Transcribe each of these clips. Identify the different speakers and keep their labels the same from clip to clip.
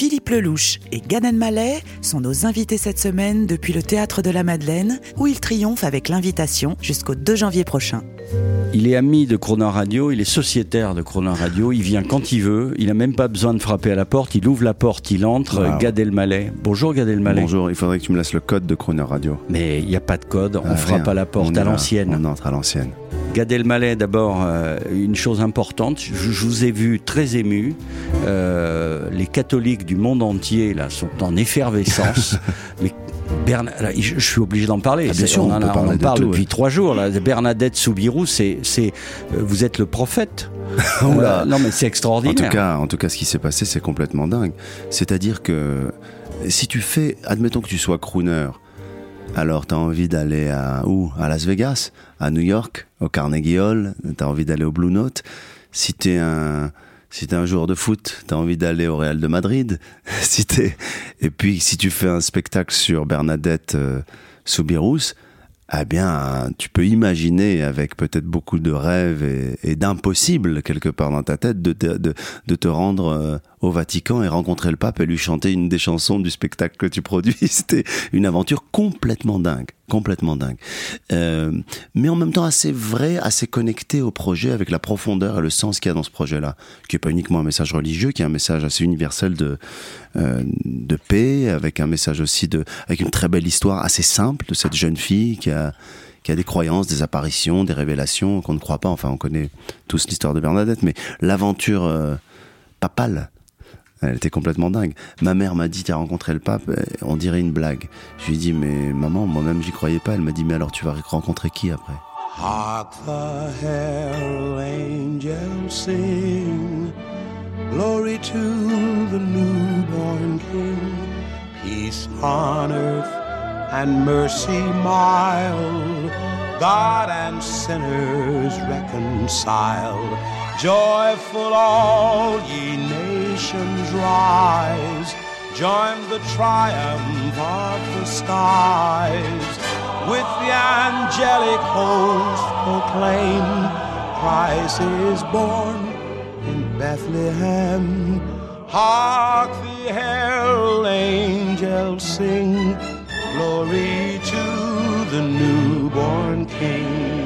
Speaker 1: Philippe Lelouch et Gad Elmaleh sont nos invités cette semaine depuis le Théâtre de la Madeleine, où ils triomphent avec l'invitation jusqu'au 2 janvier prochain.
Speaker 2: Il est ami de Crooner Radio, il est sociétaire de Crooner Radio, il vient quand il veut, il a même pas besoin de frapper à la porte, il ouvre la porte, il entre.
Speaker 3: Wow.
Speaker 2: Gad Elmaleh. Bonjour Gad Elmaleh.
Speaker 3: Bonjour, il faudrait que tu me laisses le code de Crooner Radio.
Speaker 2: Mais il n'y a pas de code, on
Speaker 3: Ah,
Speaker 2: frappe
Speaker 3: rien.
Speaker 2: à la porte
Speaker 3: On
Speaker 2: à l'ancienne.
Speaker 3: On entre à l'ancienne.
Speaker 2: Gad Elmaleh, d'abord, euh, une chose importante, je, je vous ai vu très ému. Euh, les catholiques du monde entier là sont en effervescence. mais Bernard, là, je, je suis obligé d'en parler.
Speaker 3: Ah, bien
Speaker 2: C'est-
Speaker 3: sûr,
Speaker 2: on, en, on en parle
Speaker 3: tout,
Speaker 2: depuis
Speaker 3: ouais.
Speaker 2: trois jours. Là. Bernadette Soubirous, c'est, c'est, euh, vous êtes le prophète. Euh, non, mais c'est
Speaker 3: En
Speaker 2: extraordinaire.
Speaker 3: tout cas, en tout cas, ce qui s'est passé, c'est complètement dingue. C'est-à-dire que si tu fais, admettons que tu sois crooner, alors tu as envie d'aller à où? À Las Vegas, à New York, au Carnegie Hall, tu as envie d'aller au Blue Note? Si t'es un si t'es un joueur de foot, t'as envie d'aller au Real de Madrid? si et puis si tu fais un spectacle sur Bernadette euh, Soubirous, eh bien, tu peux imaginer avec peut-être beaucoup de rêves et, et d'impossible quelque part dans ta tête de te, de, de te rendre euh, au Vatican et rencontrer le pape et lui chanter une des chansons du spectacle que tu produis. C'était une aventure complètement dingue, complètement dingue. Euh, mais en même temps assez vrai, assez connecté au projet avec la profondeur et le sens qu'il y a dans ce projet-là, qui est pas uniquement un message religieux, qui est un message assez universel de euh, de paix, avec un message aussi de, avec une très belle histoire assez simple de cette jeune fille qui a qui a des croyances, des apparitions, des révélations qu'on ne croit pas. Enfin, on connaît tous l'histoire de Bernadette, mais l'aventure euh, papale, elle était complètement dingue. Ma mère m'a dit, t'as rencontré le pape, euh, on dirait une blague. Je lui ai dit, mais maman, moi-même, j'y croyais pas. Elle m'a dit, mais alors tu vas rencontrer qui après?
Speaker 4: Hark the herald angels sing, glory to the newborn King, peace on earth and mercy mild, God and sinners reconciled. Joyful all ye nations rise, join the triumph of the skies. With the angelic host proclaim, Christ is born in Bethlehem. Hark the herald angels sing, glory to the newborn King.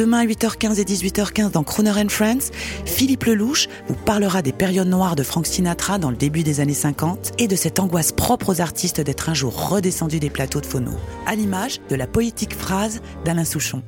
Speaker 1: Demain, 8h15 et 18h15 dans Crooner and Friends, Philippe Lelouch vous parlera des périodes noires de Frank Sinatra dans le début des années 50 et de cette angoisse propre aux artistes d'être un jour redescendus des plateaux de phono, à l'image de la poétique phrase d'Alain Souchon.